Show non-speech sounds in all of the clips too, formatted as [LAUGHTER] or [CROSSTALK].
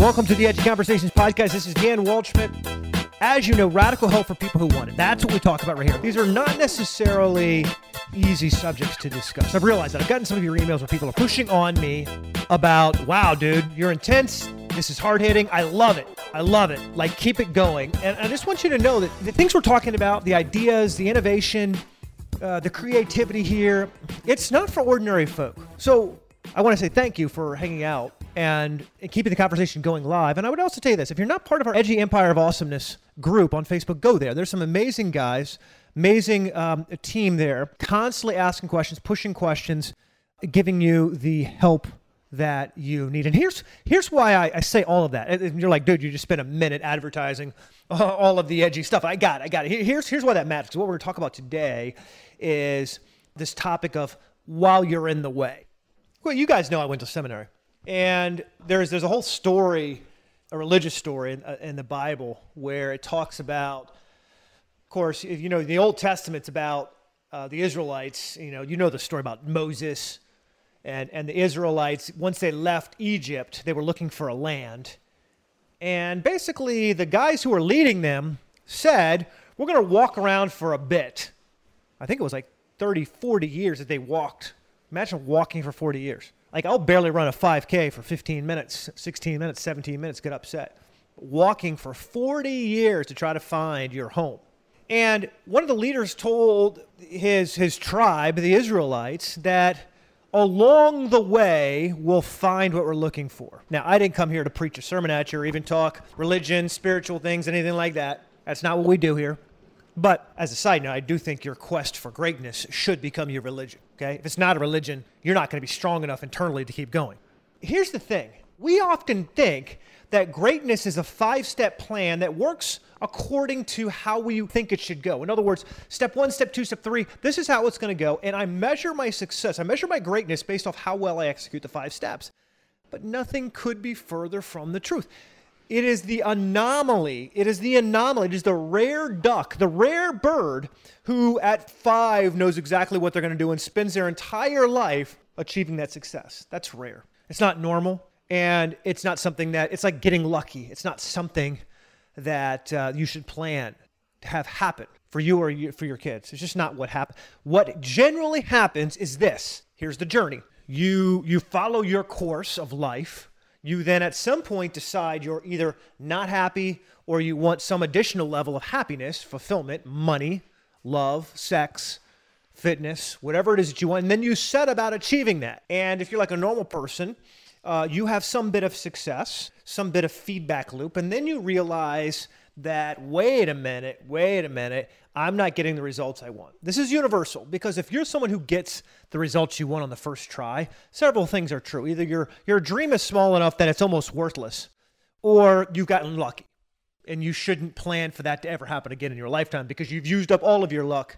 Welcome to the Edgy Conversations podcast. This is Dan Waldschmidt. As you know, radical help for people who want it. That's what we talk about right here. These are not necessarily easy subjects to discuss. I've realized that. I've gotten some of your emails where people are pushing on me about, wow, dude, you're intense. This is hard hitting. I love it. I love it. Like, keep it going. And I just want you to know that the things we're talking about, the ideas, the innovation, uh, the creativity here, it's not for ordinary folk. So I want to say thank you for hanging out and keeping the conversation going live. And I would also tell you this if you're not part of our Edgy Empire of Awesomeness group on Facebook, go there. There's some amazing guys, amazing um, team there, constantly asking questions, pushing questions, giving you the help that you need. And here's here's why I, I say all of that. And you're like, dude, you just spent a minute advertising [LAUGHS] all of the edgy stuff. I got it. I got it. Here's here's why that matters. What we're going to talk about today is this topic of while you're in the way. Well, you guys know I went to seminary. And there's there's a whole story, a religious story in, uh, in the Bible where it talks about, of course, if you know the Old Testament's about uh, the Israelites. You know, you know the story about Moses and and the Israelites. Once they left Egypt, they were looking for a land, and basically the guys who were leading them said, "We're going to walk around for a bit." I think it was like 30, 40 years that they walked. Imagine walking for 40 years. Like I'll barely run a 5K for 15 minutes, 16 minutes, 17 minutes, get upset. Walking for 40 years to try to find your home. And one of the leaders told his, his tribe, the Israelites, that along the way we'll find what we're looking for. Now, I didn't come here to preach a sermon at you or even talk religion, spiritual things, anything like that. That's not what we do here. But as a side note, I do think your quest for greatness should become your religion. Okay? If it's not a religion, you're not going to be strong enough internally to keep going. Here's the thing we often think that greatness is a five step plan that works according to how we think it should go. In other words, step one, step two, step three, this is how it's going to go. And I measure my success, I measure my greatness based off how well I execute the five steps. But nothing could be further from the truth. It is the anomaly. It is the anomaly. It is the rare duck, the rare bird who at five knows exactly what they're going to do and spends their entire life achieving that success. That's rare. It's not normal. And it's not something that, it's like getting lucky. It's not something that uh, you should plan to have happen for you or you, for your kids. It's just not what happens. What generally happens is this here's the journey. You, you follow your course of life you then at some point decide you're either not happy or you want some additional level of happiness, fulfillment, money, love, sex, fitness, whatever it is that you want. And then you set about achieving that. And if you're like a normal person, uh, you have some bit of success, some bit of feedback loop, and then you realize that wait a minute, wait a minute, I'm not getting the results I want. This is universal because if you're someone who gets the results you want on the first try, several things are true. Either your your dream is small enough that it's almost worthless, or you've gotten lucky. And you shouldn't plan for that to ever happen again in your lifetime because you've used up all of your luck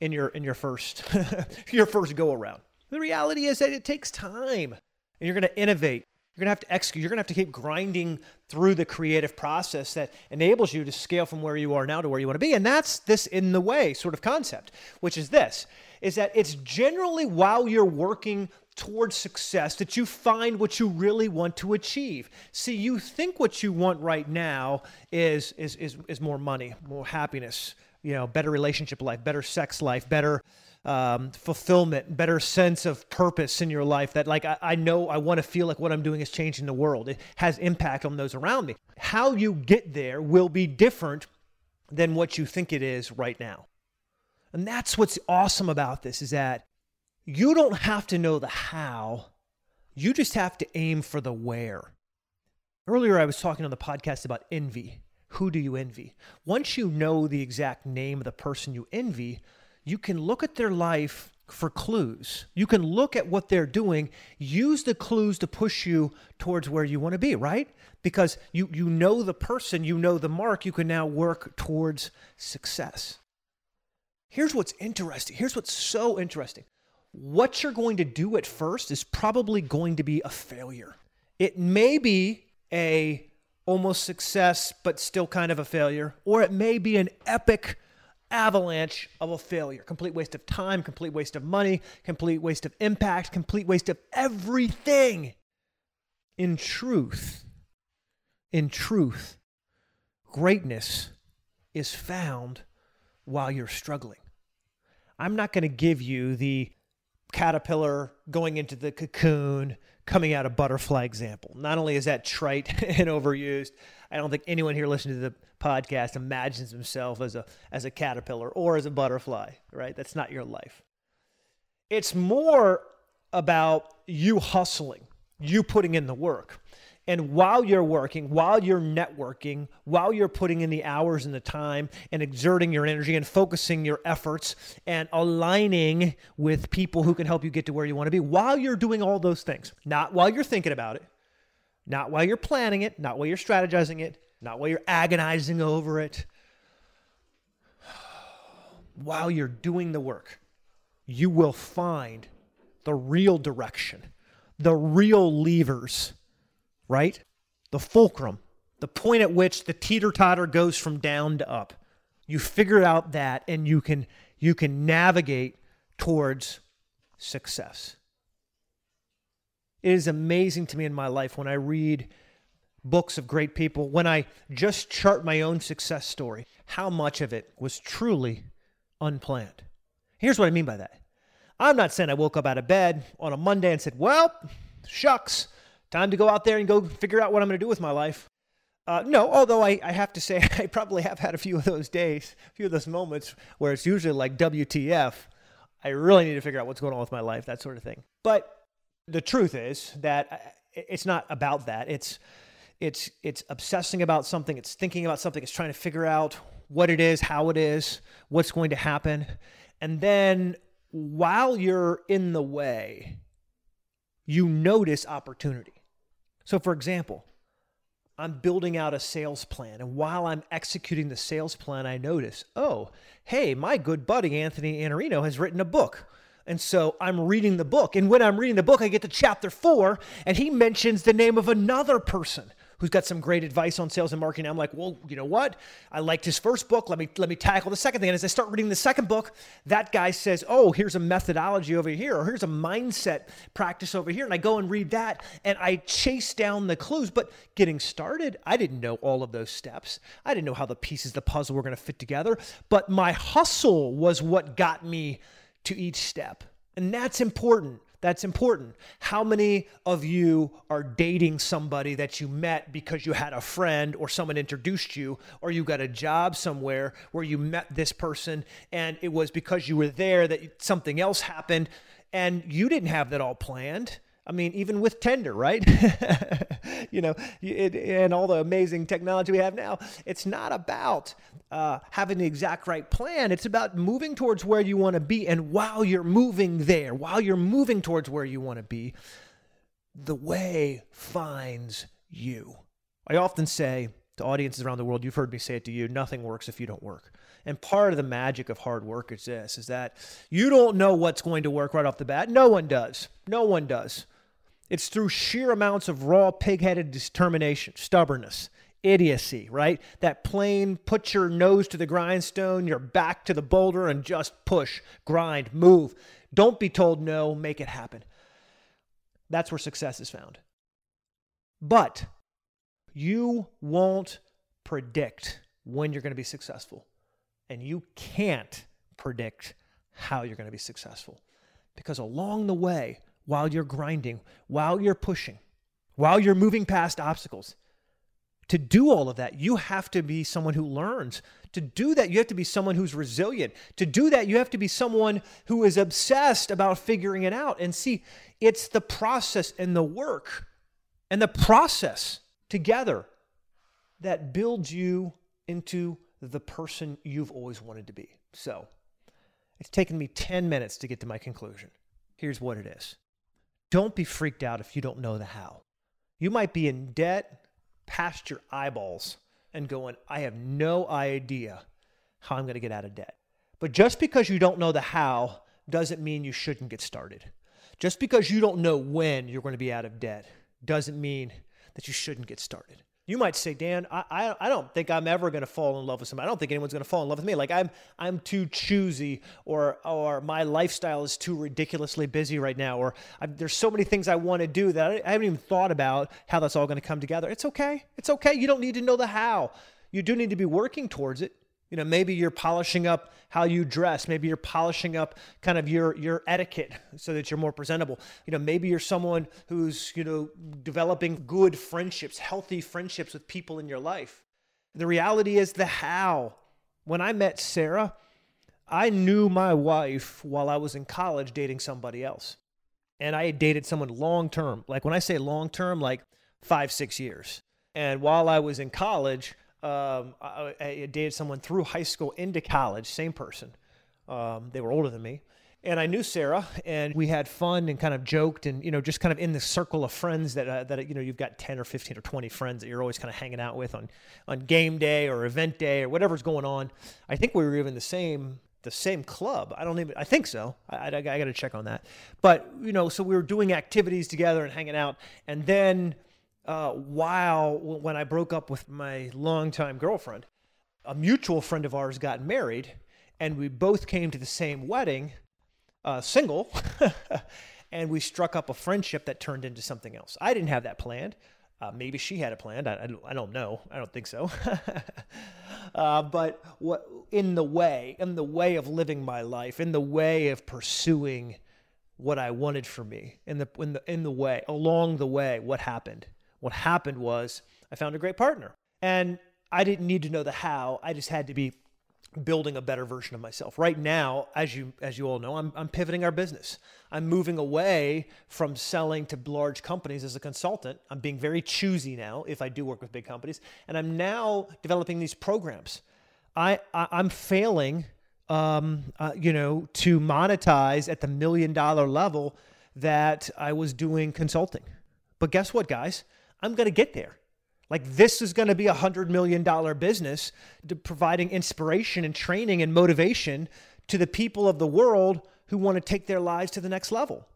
in your in your first [LAUGHS] your first go around. The reality is that it takes time and you're going to innovate you're going to have to execute. You're going to have to keep grinding through the creative process that enables you to scale from where you are now to where you want to be. And that's this in the way sort of concept, which is this is that it's generally while you're working towards success that you find what you really want to achieve. See, you think what you want right now is is is, is more money, more happiness, you know, better relationship life, better sex life, better um, fulfillment, better sense of purpose in your life that like I, I know I want to feel like what I'm doing is changing the world. It has impact on those around me. How you get there will be different than what you think it is right now. And that's what's awesome about this is that you don't have to know the how. You just have to aim for the where. Earlier I was talking on the podcast about envy. Who do you envy? Once you know the exact name of the person you envy, you can look at their life for clues. You can look at what they're doing, use the clues to push you towards where you want to be, right? Because you you know the person, you know the mark, you can now work towards success. Here's what's interesting. Here's what's so interesting. What you're going to do at first is probably going to be a failure. It may be a almost success but still kind of a failure, or it may be an epic avalanche of a failure. Complete waste of time, complete waste of money, complete waste of impact, complete waste of everything. In truth, in truth, greatness is found while you're struggling. I'm not going to give you the caterpillar going into the cocoon, coming out a butterfly example. Not only is that trite [LAUGHS] and overused, I don't think anyone here listening to the podcast imagines himself as a as a caterpillar or as a butterfly, right? That's not your life. It's more about you hustling, you putting in the work. And while you're working, while you're networking, while you're putting in the hours and the time and exerting your energy and focusing your efforts and aligning with people who can help you get to where you want to be, while you're doing all those things, not while you're thinking about it, not while you're planning it, not while you're strategizing it, not while you're agonizing over it, while you're doing the work, you will find the real direction, the real levers right? The fulcrum, the point at which the teeter totter goes from down to up. You figure out that and you can you can navigate towards success. It is amazing to me in my life when I read books of great people, when I just chart my own success story, how much of it was truly unplanned. Here's what I mean by that. I'm not saying I woke up out of bed on a Monday and said, Well, shucks, time to go out there and go figure out what I'm going to do with my life. Uh, no, although I, I have to say, [LAUGHS] I probably have had a few of those days, a few of those moments where it's usually like WTF. I really need to figure out what's going on with my life, that sort of thing. But the truth is that uh, it's not about that. It's it's it's obsessing about something. It's thinking about something. It's trying to figure out what it is, how it is, what's going to happen, and then while you're in the way, you notice opportunity. So, for example, I'm building out a sales plan. And while I'm executing the sales plan, I notice, oh, hey, my good buddy Anthony Iannarino has written a book. And so I'm reading the book. And when I'm reading the book, I get to chapter four, and he mentions the name of another person who's got some great advice on sales and marketing. I'm like, well, you know what? I liked his first book. Let me let me tackle the second thing. And as I start reading the second book, that guy says, oh, here's a methodology over here, or here's a mindset practice over here. And I go and read that, and I chase down the clues. But getting started, I didn't know all of those steps. I didn't know how the pieces of the puzzle were going to fit together. But my hustle was what got me to each step. And that's important. That's important. How many of you are dating somebody that you met because you had a friend or someone introduced you, or you got a job somewhere where you met this person and it was because you were there that something else happened and you didn't have that all planned? I mean, even with Tinder, right? [LAUGHS] you know, it, and all the amazing technology we have now, it's not about uh, having the exact right plan. It's about moving towards where you want to be. And while you're moving there, while you're moving towards where you want to be, the way finds you. I often say to audiences around the world, you've heard me say it to you, nothing works if you don't work. And part of the magic of hard work is this is that you don't know what's going to work right off the bat. No one does. No one does. It's through sheer amounts of raw, pig headed determination, stubbornness, idiocy, right? That plain put your nose to the grindstone, your back to the boulder, and just push, grind, move. Don't be told no, make it happen. That's where success is found. But you won't predict when you're going to be successful, and you can't predict how you're going to be successful because along the way, while you're grinding, while you're pushing, while you're moving past obstacles. To do all of that, you have to be someone who learns. To do that, you have to be someone who's resilient. To do that, you have to be someone who is obsessed about figuring it out. And see, it's the process and the work and the process together that builds you into the person you've always wanted to be. So, it's taken me 10 minutes to get to my conclusion. Here's what it is don't be freaked out if you don't know the how. You might be in debt past your eyeballs and going, I have no idea how I'm going to get out of debt. But just because you don't know the how doesn't mean you shouldn't get started. Just because you don't know when you're going to be out of debt doesn't mean that you shouldn't get started. You might say, Dan, I, I, I don't think I'm ever going to fall in love with somebody. I don't think anyone's going to fall in love with me. Like I'm I'm too choosy, or or my lifestyle is too ridiculously busy right now, or I, there's so many things I want to do that I, I haven't even thought about how that's all going to come together. It's okay. It's okay. You don't need to know the how. You do need to be working towards it. You know, maybe you're polishing up how you dress. Maybe you're polishing up kind of your your etiquette so that you're more presentable. You know, maybe you're someone who's, you know, developing good friendships, healthy friendships with people in your life. The reality is the how. When I met Sarah, I knew my wife while I was in college dating somebody else. And I had dated someone long term. Like when I say long term, like five, six years. And while I was in college, um, I, I, dated someone through high school into college, same person. Um, they were older than me. And I knew Sarah, and we had fun and kind of joked, and you know, just kind of in the circle of friends that uh, that you know, you've got ten or fifteen or twenty friends that you're always kind of hanging out with on on game day or event day or whatever's going on. I think we were even the same the same club. I don't even. I think so. I, I, I got to check on that. But you know, so we were doing activities together and hanging out, and then uh, while when I broke up with my longtime girlfriend, a mutual friend of ours got married, and we both came to the same wedding, uh, single, [LAUGHS] and we struck up a friendship that turned into something else. I didn't have that planned. Uh, maybe she had it planned. I, I, I, don't know. I don't think so. [LAUGHS] uh, but what in the way, in the way of living my life, in the way of pursuing what I wanted for me, in the in the in the way, along the way, what happened? What happened was I found a great partner. And I didn't need to know the how. I just had to be building a better version of myself. Right now, as you as you all know, I'm I'm pivoting our business. I'm moving away from selling to large companies as a consultant. I'm being very choosy now if I do work with big companies, and I'm now developing these programs. I, I am failing, um, uh, you know, to monetize at the million dollar level that I was doing consulting. But guess what, guys? I'm going to get there. Like this is going to be a hundred million dollar business providing inspiration and training and motivation to the people of the world who want to take their lives to the next level.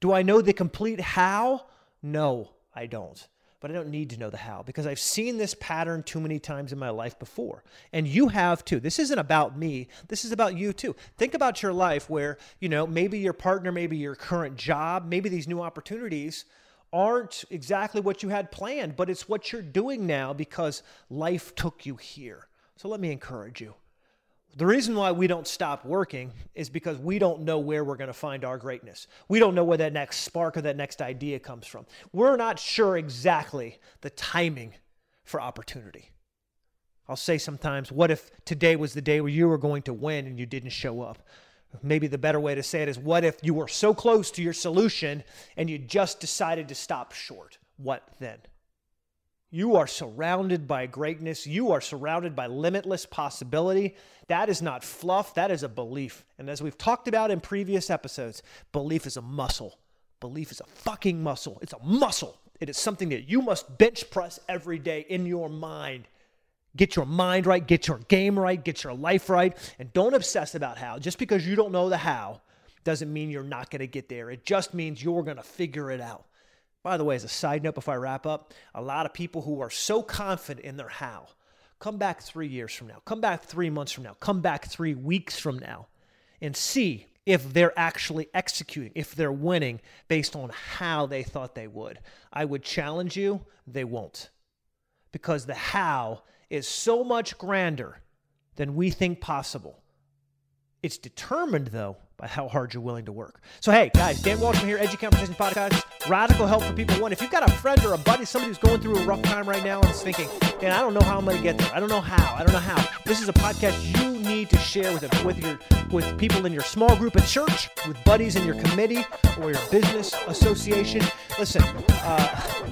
Do I know the complete how? No, I don't. But I don't need to know the how because I've seen this pattern too many times in my life before. And you have too. This isn't about me. This is about you too. Think about your life where, you know, maybe your partner, maybe your current job, maybe these new opportunities aren't exactly what you had planned, but it's what you're doing now because life took you here. So let me encourage you. The reason why we don't stop working is because we don't know where we're going to find our greatness. We don't know where that next spark or that next idea comes from. We're not sure exactly the timing for opportunity. I'll say sometimes, what if today was the day where you were going to win and you didn't show up? Maybe the better way to say it is what if you were so close to your solution and you just decided to stop short? What then? You are surrounded by greatness. You are surrounded by limitless possibility. That is not fluff, that is a belief. And as we've talked about in previous episodes, belief is a muscle. Belief is a fucking muscle. It's a muscle. It is something that you must bench press every day in your mind Get your mind right, get your game right, get your life right, and don't obsess about how. Just because you don't know the how doesn't mean you're not going to get there. It just means you're going to figure it out. By the way, as a side note before I wrap up, a lot of people who are so confident in their how come back three years from now, come back three months from now, come back three weeks from now, and see if they're actually executing, if they're winning based on how they thought they would. I would challenge you, they won't. Because the how is so much grander than we think possible. It's determined, though, by how hard you're willing to work. So, hey, guys, Dan Waldschmidt here, Edgy Conversation Podcast. Radical help for people. One, if you've got a friend or a buddy, somebody who's going through a rough time right now and is thinking, Dan, I don't know how I'm going to get there. I don't know how. I don't know how. This is a podcast you need to share with with your with people in your small group at church, with buddies in your committee or your business association. Listen, uh,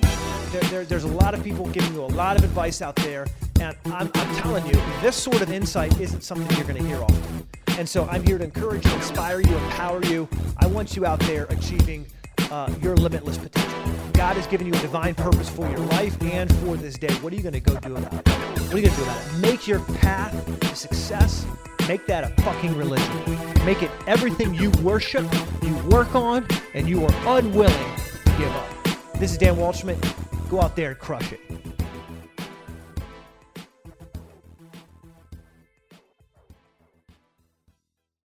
[LAUGHS] there, there, there's a lot of people giving you a lot of advice out there and I'm, I'm telling you, this sort of insight isn't something you're going to hear often. And so I'm here to encourage you, inspire you, empower you. I want you out there achieving uh, your limitless potential. God has given you a divine purpose for your life and for this day. What are you going to go do about it? What are you going to do about it? Make your path to success, make that a fucking religion. Make it everything you worship, you work on, and you are unwilling to give up. This is Dan Waldschmidt. Go out there and crush it.